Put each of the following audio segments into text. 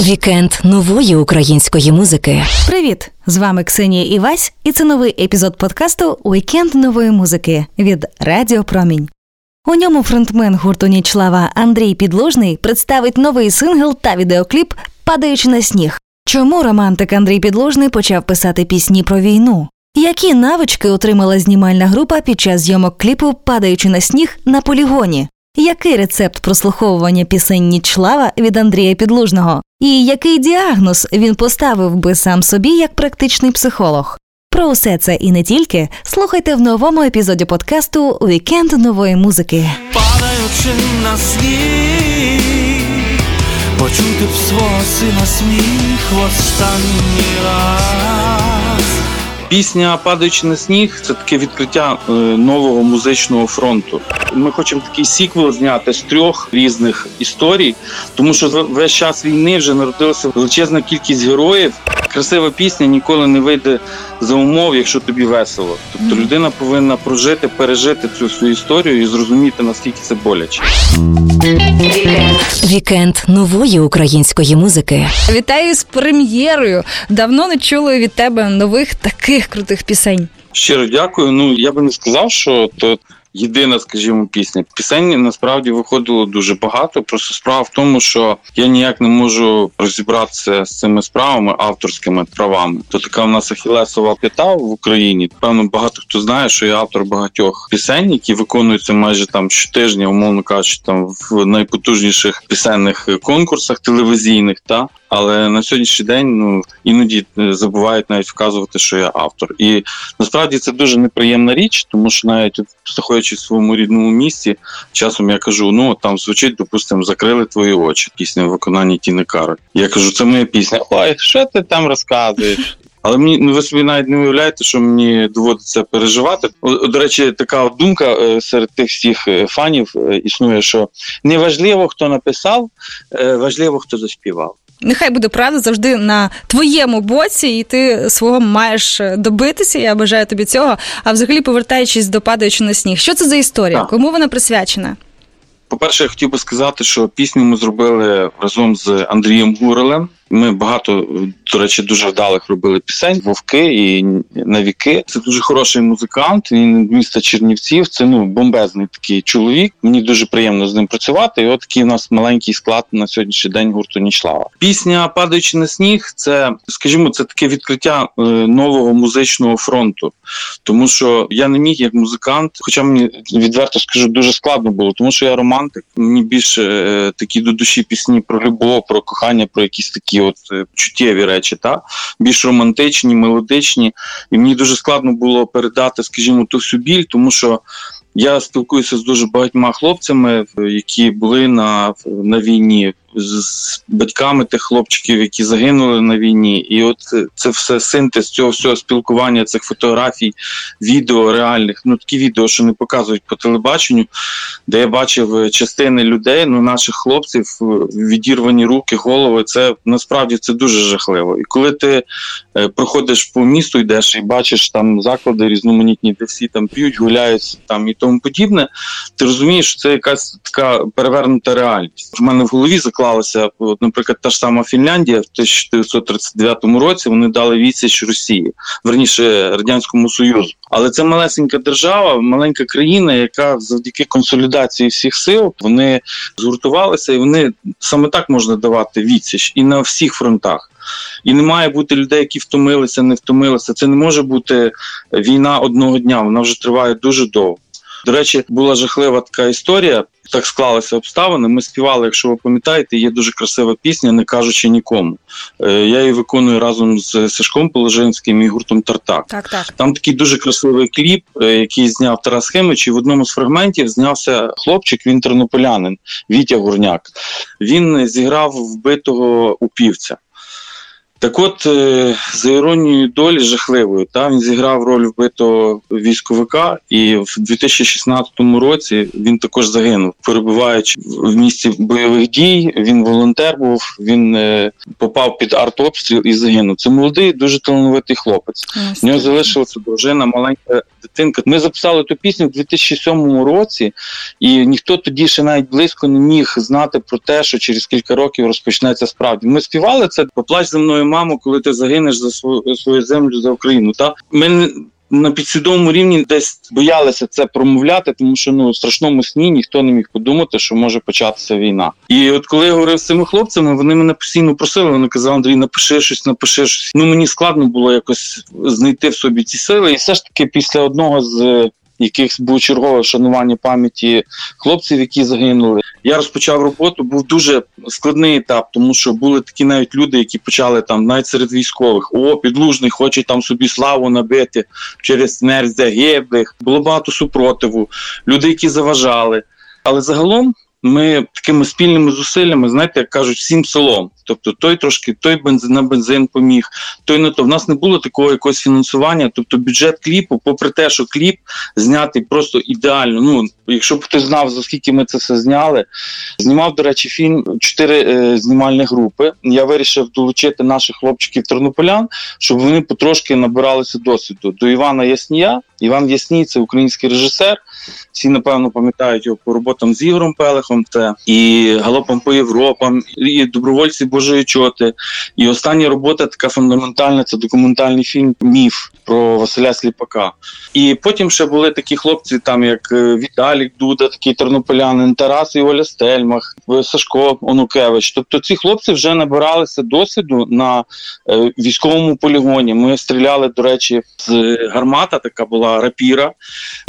Вікенд нової української музики. Привіт! З вами Ксенія Івась, і це новий епізод подкасту Вікенд нової музики від Радіо Промінь. У ньому фронтмен гурту NICHLAVA Андрій Підлужний представить новий сингл та відеокліп Падаючи на сніг. Чому романтик Андрій Підлужний почав писати пісні про війну? Які навички отримала знімальна група під час зйомок кліпу Падаючи на сніг на полігоні? Який рецепт прослуховування пісень Нічлава від Андрія Підлужного? І який діагноз він поставив би сам собі як практичний психолог? Про усе це і не тільки слухайте в новому епізоді подкасту Вікенд нової музики. Падаючи на сніг, почути б свого сина сміх останній раз. Пісня Падаючи на сніг це таке відкриття е, нового музичного фронту. Ми хочемо такий сіквел зняти з трьох різних історій, тому що весь час війни вже народилася величезна кількість героїв. Красива пісня ніколи не вийде за умов, якщо тобі весело. Тобто людина повинна прожити, пережити цю всю історію і зрозуміти наскільки це боляче. Вікенд нової української музики. Вітаю з прем'єрою. Давно не чули від тебе нових таких крутих пісень. Щиро дякую. Ну я би не сказав, що то єдина, скажімо, пісня. Пісень насправді виходило дуже багато. Просто справа в тому, що я ніяк не можу розібратися з цими справами авторськими правами. То така в нас ахілесова п'ята в Україні. Певно, багато хто знає, що я автор багатьох пісень, які виконуються майже там щотижня, умовно кажучи, там в найпотужніших пісенних конкурсах телевізійних. Та але на сьогоднішній день ну іноді е, забувають навіть вказувати, що я автор. І насправді це дуже неприємна річ, тому що навіть знаходячись в своєму рідному місці, часом я кажу: ну там звучить, допустимо, закрили твої очі. Пісня в виконанні Тіни Кароль. Я кажу, це моя пісня. Ой, що ти там розказуєш? Але мені ну ви собі навіть не уявляєте, що мені доводиться переживати. До речі, така думка е, серед тих всіх е, фанів існує, що не важливо, хто написав, важливо, хто заспівав. Нехай буде правда завжди на твоєму боці, і ти свого маєш добитися. Я бажаю тобі цього. А взагалі, повертаючись до падаючи на сніг, що це за історія? Так. Кому вона присвячена? По-перше, я хотів би сказати, що пісню ми зробили разом з Андрієм Гурелем. Ми багато, до речі, дуже вдалих робили пісень, вовки і навіки. Це дуже хороший музикант. Він міста Чернівців. Це ну бомбезний такий чоловік. Мені дуже приємно з ним працювати. І от такий у нас маленький склад на сьогоднішній день гурту Нічлава. Пісня Падаючи на сніг, це скажімо, це таке відкриття е, нового музичного фронту, тому що я не міг як музикант, хоча мені відверто скажу, дуже складно було, тому що я романтик. Мені більше е, такі до душі пісні про любов, про кохання, про якісь такі от е, чуттєві речі, та більш романтичні, мелодичні. І мені дуже складно було передати, скажімо, ту всю біль, тому що. Я спілкуюся з дуже багатьма хлопцями, які були на на війні з батьками тих хлопчиків, які загинули на війні, і от це все синтез цього всього спілкування, цих фотографій, відео реальних. Ну такі відео, що не показують по телебаченню, де я бачив частини людей, ну наших хлопців, відірвані руки, голови. Це насправді це дуже жахливо. І коли ти е, проходиш по місту, йдеш і бачиш там заклади різноманітні, де всі там п'ють, гуляють там і тому подібне, ти розумієш, що це якась така перевернута реальність. В мене в голові заклад склалося, от, наприклад, та ж сама Фінляндія в 1939 році вони дали відсіч Росії, верніше радянському союзу. Але це малесенька держава, маленька країна, яка завдяки консолідації всіх сил вони згуртувалися, і вони саме так можна давати відсіч і на всіх фронтах. І не має бути людей, які втомилися, не втомилися. Це не може бути війна одного дня. Вона вже триває дуже довго. До речі, була жахлива така історія. Так склалися обставини. Ми співали, якщо ви пам'ятаєте, є дуже красива пісня, не кажучи нікому. Е, я її виконую разом з Сашком Положинським і гуртом Тартак. Так, так. Там такий дуже красивий кліп, е, який зняв Тарас Химич, і в одному з фрагментів знявся хлопчик, він тернополянин, Вітя Гурняк. Він зіграв вбитого упівця. Так от, е, за іронією долі жахливою, та він зіграв роль вбитого військовика, і в 2016 році він також загинув, перебуваючи в місці бойових дій. Він волонтер був, він е, попав під артобстріл і загинув. Це молодий, дуже талановитий хлопець. В нього залишилася дружина, маленька дитинка. Ми записали ту пісню в 2007 році, і ніхто тоді ще навіть близько не міг знати про те, що через кілька років розпочнеться справді. Ми співали це поплач за мною, мамо, коли ти загинеш за свою свою землю за Україну. Та ми на підсвідомому рівні десь боялися це промовляти, тому що ну в страшному сні ніхто не міг подумати, що може початися війна. І от коли я говорив з цими хлопцями, вони мене постійно просили. Вони казали, Андрій, напиши щось, напиши щось. Ну мені складно було якось знайти в собі ці сили. І все ж таки, після одного з яких було чергове вшанування пам'яті хлопців, які загинули. Я розпочав роботу. Був дуже складний етап, тому що були такі навіть люди, які почали там навіть серед військових. О, підлужний хоче там собі славу набити через смерть загиблих. Було багато супротиву, люди, які заважали. Але загалом ми такими спільними зусиллями, знаєте, як кажуть, всім селом. Тобто той трошки, той бензин на бензин поміг, той на то. В нас не було такого якогось фінансування. Тобто бюджет кліпу, попри те, що кліп знятий просто ідеально. Ну, якщо б ти знав, за скільки ми це все зняли, знімав, до речі, фільм чотири е, знімальні групи. Я вирішив долучити наших хлопчиків тернополян, щоб вони потрошки набиралися досвіду. До Івана Яснія. Іван Ясній це український режисер. Всі, напевно, пам'ятають його по роботам з Ігорем Пелехом та і галопом по Європам, і добровольці Божої чоти. І остання робота така фундаментальна це документальний фільм Міф про Василя Сліпака. І потім ще були такі хлопці, там як е, Віталік Дуда, такий тернополянин, Тарас і Оля Стельмах, е, Сашко Онукевич. Тобто ці хлопці вже набиралися досвіду на е, військовому полігоні. Ми стріляли, до речі, з гармата, така була рапіра.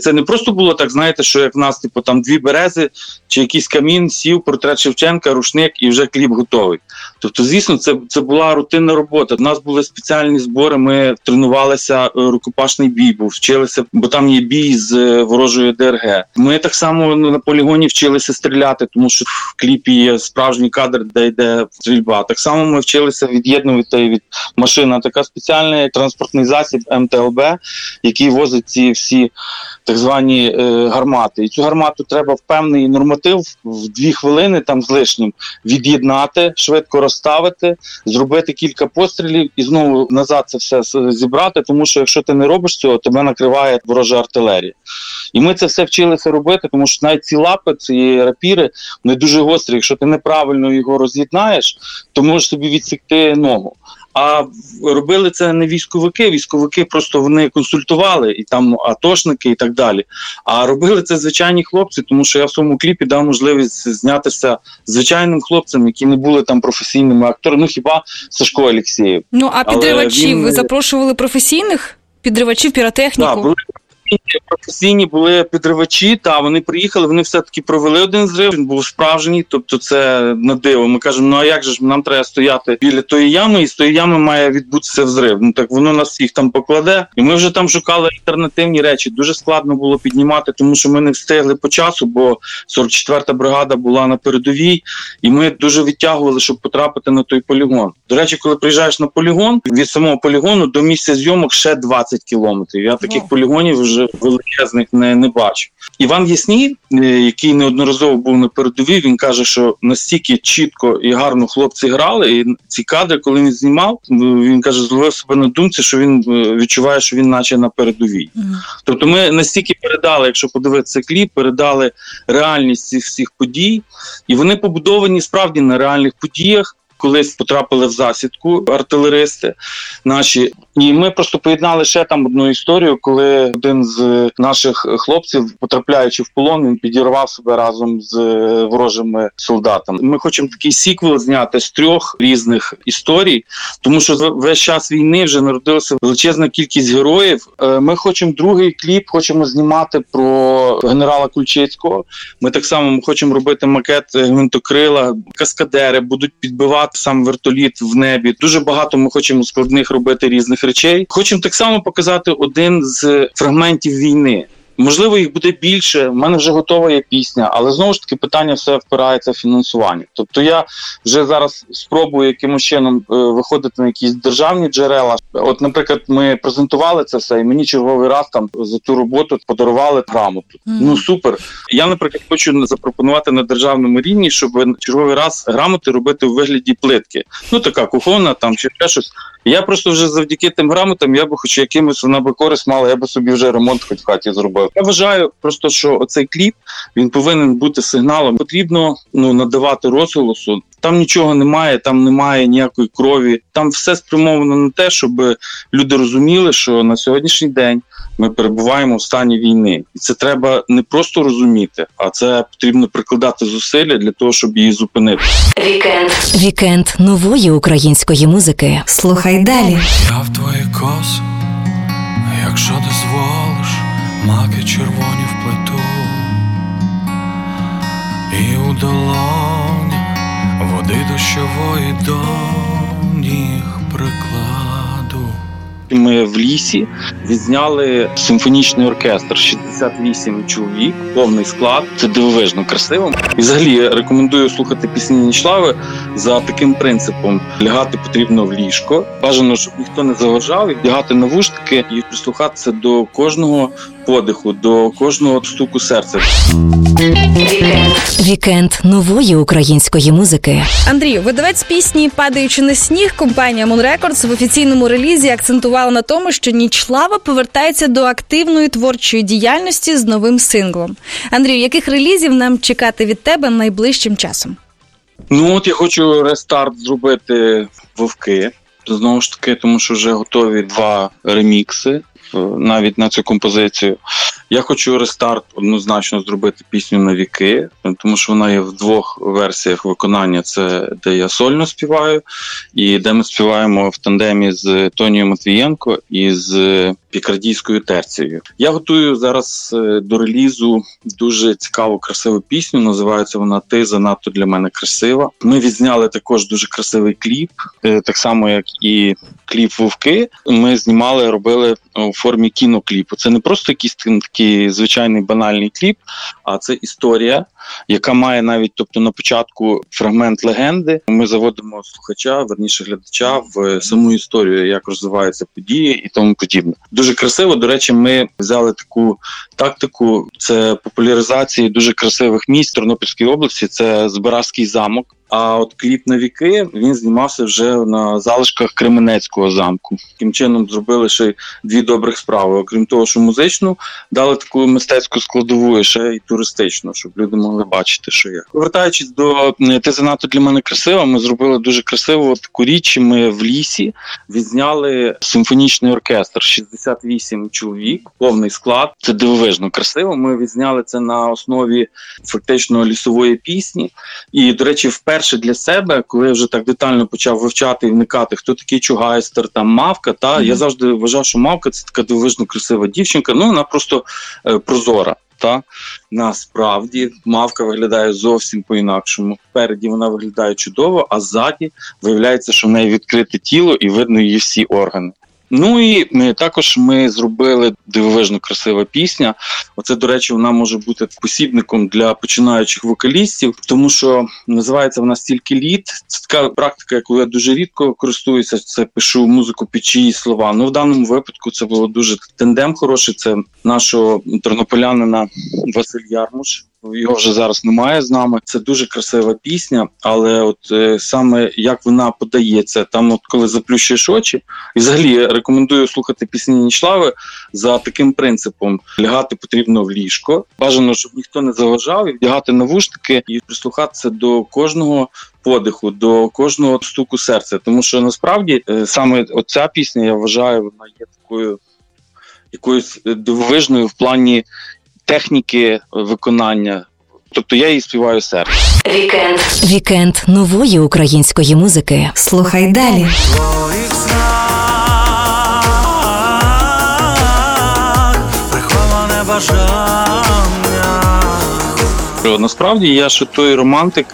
Це не просто було так, знаєте, що як в нас, типу, там дві берези чи якийсь камін, сів, портрет Шевченка, рушник і вже кліп готовий. Тобто, звісно, це, це була рутинна робота. У нас були спеціальні збори. Ми тренувалися е, рукопашний бій, був вчилися, бо там є бій з е, ворожою ДРГ. Ми так само ну, на полігоні вчилися стріляти, тому що в кліпі є справжній кадр, де йде стрільба. Так само ми вчилися від'єднувати від машина. Така спеціальний транспортний засіб МТЛБ, який возить ці всі так звані е, гармати. І цю гармату треба в певний норматив в дві хвилини там з лишнім від'єднати, швидко розставити, зробити кілька пострілів і знову назад це все зібрати. Тому що якщо ти не робиш цього, тебе накриває ворожа артилерія. І ми це все вчилися робити, тому що навіть ці лапи, ці рапіри, вони дуже гострі. Якщо ти неправильно його роз'єднаєш, то можеш собі відсікти ногу. А робили це не військовики. Військовики просто вони консультували і там атошники і так далі. А робили це звичайні хлопці, тому що я в своєму кліпі дав можливість знятися звичайним хлопцям, які не були там професійними акторами. Ну хіба Сашко Олексєєв. Ну а підривачів він- ви запрошували професійних? Підривачів, піротехніку? Да, були професійні, професійні були підривачі, та вони приїхали, вони все-таки провели один зрив. Він був справжній, тобто це на диво. Ми кажемо, ну а як же ж нам треба стояти біля тої ями, і з тої ями має відбутися взрив. Ну так воно нас всіх там покладе. І ми вже там шукали альтернативні речі. Дуже складно було піднімати, тому що ми не встигли по часу, бо 44-та бригада була на передовій, і ми дуже відтягували, щоб потрапити на той полігон. До речі, коли приїжджаєш на полігон, від самого полігону до місця зйомок ще 20 кілометрів. Я таких полігонів вже величезних не, не бачу. Іван Ясній, е, який неодноразово був на передовій, він каже, що настільки чітко і гарно хлопці грали, і ці кадри, коли він знімав, е, він каже, зловив себе на думці, що він е, відчуває, що він наче на передовій. Мгм. Тобто ми настільки передали, якщо подивитися кліп, передали реальність цих всіх подій, і вони побудовані справді на реальних подіях. Колись потрапили в засідку артилеристи наші, і ми просто поєднали ще там одну історію, коли один з наших хлопців, потрапляючи в полон, він підірвав себе разом з ворожими солдатами. Ми хочемо такий сіквел зняти з трьох різних історій, тому що весь час війни вже народилася величезна кількість героїв. Е, Ми хочемо другий кліп, хочемо знімати про генерала Кульчицького. Ми так само хочемо робити макет е, гвинтокрила, каскадери будуть підбивати сам вертоліт в небі. Дуже багато ми хочемо складних робити різних речей. Хочемо так само показати один з фрагментів війни. Можливо, їх буде більше. У мене вже готова є пісня, але знову ж таки питання все впирається в фінансування. Тобто я вже зараз спробую якимось чином е, виходити на якісь державні джерела. От, наприклад, ми презентували це все, і мені черговий раз там за ту роботу подарували грамоту. Мгм. Ну супер. Я, наприклад, хочу запропонувати на державному рівні, щоб черговий раз грамоти робити у вигляді плитки. Ну така кухонна там чи ще щось. Я просто вже завдяки тим грамотам, я би хоч якимось вона би користь мала, я би собі вже ремонт хоч в хаті зробив. Я вважаю просто, що оцей кліп він повинен бути сигналом. Потрібно ну надавати розголосу. Там нічого немає, там немає ніякої крові. Там все спрямовано на те, щоб люди розуміли, що на сьогоднішній день ми перебуваємо в стані війни, і це треба не просто розуміти, а це потрібно прикладати зусилля для того, щоб її зупинити. Вікенд. Вікенд нової української музики. Слухай далі. Я в твої коси, якщо дозволиш, маки червоні вплету, і у долонях води дощової до ніг прикладу. Ми в лісі відзняли симфонічний оркестр 68 чоловік, повний склад. Це дивовижно красиво. І взагалі рекомендую слухати пісні Нічлави за таким принципом: лягати потрібно в ліжко. Бажано, щоб ніхто не заважав, і вдягати навушники і прислухатися до кожного подиху, до кожного стуку серця. Вікенд нової української музики. Андрію, видавець пісні Падаючи на сніг, компанія Moon Records в офіційному релізі акцентувала на тому, що Нічлава повертається до активної творчої діяльності з новим синглом. Андрію, яких релізів нам чекати від тебе найближчим часом? Ну от я хочу рестарт зробити вовки. Знову ж таки, тому що вже готові два ремікси навіть на цю композицію. Я хочу рестарт однозначно зробити пісню на віки, тому що вона є в двох версіях виконання: це де я сольно співаю, і де ми співаємо в тандемі з Тонією Матвієнко і з пікардійською терцією. Я готую зараз е, до релізу дуже цікаву, красиву пісню. Називається вона Ти занадто для мене красива. Ми відзняли також дуже красивий кліп, е, так само як і кліп Вовки. Ми знімали, робили у формі кінокліпу. Це не просто якийсь такий звичайний банальний кліп, а це історія, яка має навіть, тобто на початку фрагмент легенди. Ми заводимо слухача, верніше глядача в саму історію, як розвиваються події і тому подібне. Дуже красиво. До речі, ми взяли таку тактику. Це популяризації дуже красивих місць Тернопільської області. Це Збаразький замок. А от кліп на віки він знімався вже на залишках Кременецького замку. Таким чином зробили ще дві добрих справи. Окрім того, що музичну дали таку мистецьку складову, і ще й туристичну, щоб люди могли бачити, що є. Повертаючись до ти занадто для мене красива. Ми зробили дуже красиву таку річ. Ми в лісі відзняли симфонічний оркестр 68 чоловік, повний склад. Це дивовижно красиво. Ми відзняли це на основі фактично лісової пісні. І, до речі, вперше для себе, коли я вже так детально почав вивчати і вникати, хто такий чугайстер, там мавка, та я завжди вважав, що мавка це така дивовижно красива дівчинка. Ну вона просто е, прозора. Та насправді мавка виглядає зовсім по-інакшому. Впереді вона виглядає чудово, а ззаді виявляється, що в неї відкрите тіло і видно її всі органи. Ну і також ми зробили дивовижно красива пісня. Оце, до речі, вона може бути посібником для починаючих вокалістів, тому що називається вона стільки літ. Це така практика, яку я дуже рідко користуюся. Це пишу музику під чиї слова. Ну в даному випадку це було дуже тендем хороший. Це нашого тернополянина Василь Ярмуш. Його вже зараз немає з нами. Це дуже красива пісня, але от е, саме як вона подається, там, от коли заплющуєш очі, і взагалі рекомендую слухати пісні Нічлави за таким принципом: лягати потрібно в ліжко. Бажано, щоб ніхто не заважав, і вдягати навушники і прислухатися до кожного. Подиху до кожного стуку серця, тому що насправді е, саме оця пісня, я вважаю, вона є такою якоюсь е, дивовижною в плані техніки виконання. Тобто я її співаю серцем. Вікенд. Вікенд нової української музики. Слухай далі. приховане бажання. Насправді я ще той романтик,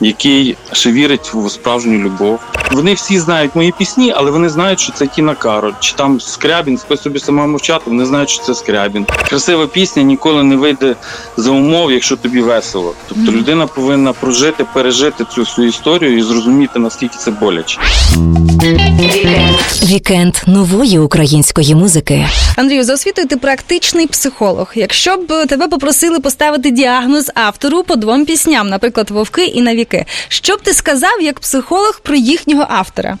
який ще вірить в справжню любов. Вони всі знають мої пісні, але вони знають, що це Тіна Кароль, чи там Скрябін, спи собі сама мовчати. Вони знають, що це Скрябін. Красива пісня ніколи не вийде за умов, якщо тобі весело. Тобто людина повинна прожити, пережити цю всю історію і зрозуміти наскільки це боляче. Вікенд нової української музики. Андрію, за освітою ти практичний психолог. Якщо б тебе попросили поставити діагноз автору по двом пісням, наприклад, вовки і навіки, що б ти сказав як психолог про їхнього автора?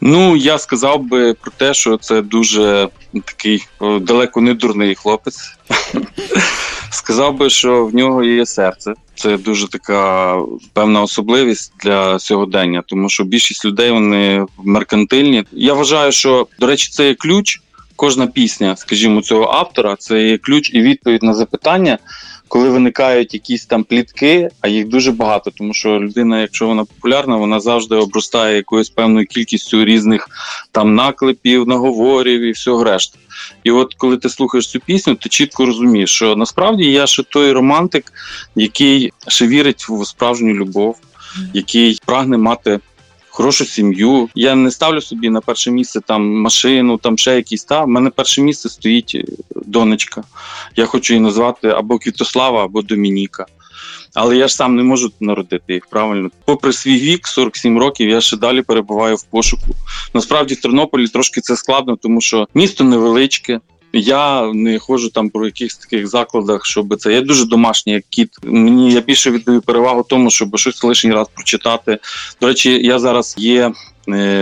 Ну, я сказав би про те, що це дуже такий далеко не дурний хлопець. Сказав би, що в нього є серце. Це дуже така певна особливість для сьогодення, тому що більшість людей вони меркантильні. Я вважаю, що до речі, це є ключ. Кожна пісня, скажімо, цього автора, це є ключ і відповідь на запитання, коли виникають якісь там плітки, а їх дуже багато, тому що людина, якщо вона популярна, вона завжди обростає якоюсь певною кількістю різних там наклепів, наговорів і всього решта. І от коли ти слухаєш цю пісню, ти чітко розумієш, що насправді я ще той романтик, який ще вірить в справжню любов, який прагне мати. Хорошу сім'ю. Я не ставлю собі на перше місце там машину, там ще якісь. Та в мене перше місце стоїть е, донечка. Я хочу її назвати або Квітослава, або Домініка. Але я ж сам не можу народити їх правильно. Попри свій вік, 47 років, я ще далі перебуваю в пошуку. Насправді в Тернополі трошки це складно, тому що місто невеличке. Я не ходжу там про якихось таких закладах, щоб це. Я дуже домашній як кіт. Мені я більше віддаю перевагу тому, щоб щось лишній раз прочитати. До речі, я зараз є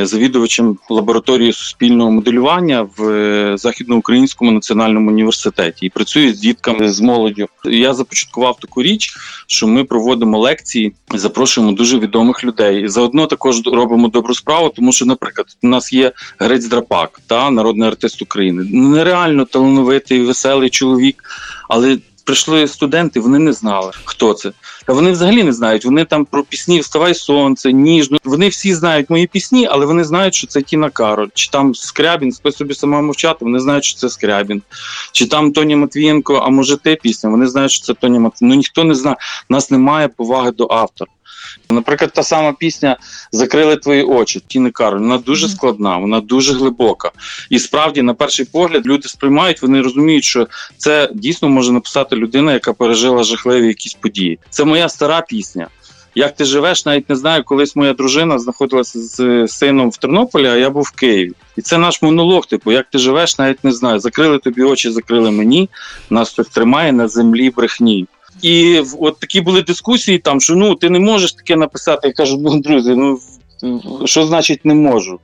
завідувачем лабораторії суспільного моделювання в е, західноукраїнському національному університеті і працюю з дітками з молоддю. Я започаткував таку річ, що ми проводимо лекції, запрошуємо дуже відомих людей. І заодно також робимо добру справу, тому що, наприклад, у нас є Грець Драпак, та народний артист України, нереально талановитий, веселий чоловік, але. Прийшли студенти, вони не знали, хто це. Та вони взагалі не знають. Вони там про пісні Вставай сонце, ніжно. Вони всі знають мої пісні, але вони знають, що це Тіна Кароль, чи там Скрябін, спи собі сама мовчати. Вони знають, що це Скрябін, чи там Тоні Матвієнко, а може те пісня. Вони знають, що це Тоні Матвієнко. Ну ніхто не знає. У нас немає поваги до автора. Наприклад, та сама пісня Закрили твої очі Тіни Кароль. Вона дуже складна, вона дуже глибока. І справді, на перший погляд, люди сприймають, вони розуміють, що це дійсно може написати людина, яка пережила жахливі якісь події. Це моя стара пісня. Як ти живеш, навіть не знаю, колись моя дружина знаходилася з сином в Тернополі, а я був в Києві. І це наш монолог. Типу, як ти живеш, навіть не знаю. Закрили тобі очі, закрили мені. Нас хтось тримає на землі брехні. І от такі були дискусії, там що ну ти не можеш таке написати. Я кажу, ну друзі, ну що значить не можу?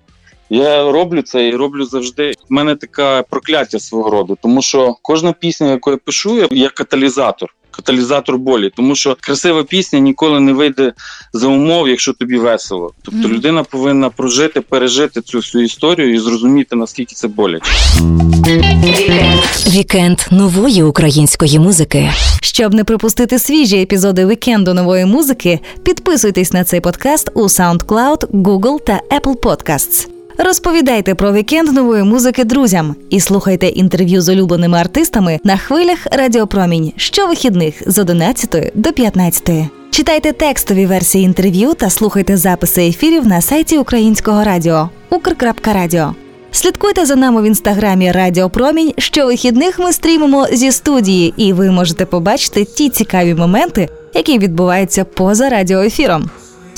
Я роблю це і роблю завжди. У мене таке прокляття свого роду, тому що кожна пісня, яку я пишу, я каталізатор. Каталізатор болі, тому що красива пісня ніколи не вийде за умов, якщо тобі весело. Тобто людина повинна прожити, пережити цю всю історію і зрозуміти наскільки це боляче. Вікенд нової української музики. Щоб не пропустити свіжі епізоди вікенду нової музики, підписуйтесь на цей подкаст у SoundCloud, Google та Apple Podcasts. Розповідайте про вікенд нової музики друзям і слухайте інтерв'ю з улюбленими артистами на хвилях Радіопромінь щовихідних з 11 до 15. Читайте текстові версії інтерв'ю та слухайте записи ефірів на сайті Українського радіо Укр.Радіо. Слідкуйте за нами в інстаграмі Радіо Промінь. Щовихідних ми стрімимо зі студії, і ви можете побачити ті цікаві моменти, які відбуваються поза радіоефіром.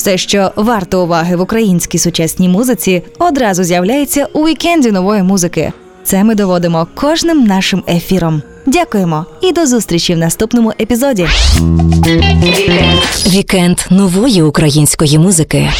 Все, що варто уваги в українській сучасній музиці, одразу з'являється у вікенді нової музики. Це ми доводимо кожним нашим ефіром. Дякуємо і до зустрічі в наступному епізоді. Вікенд нової української музики.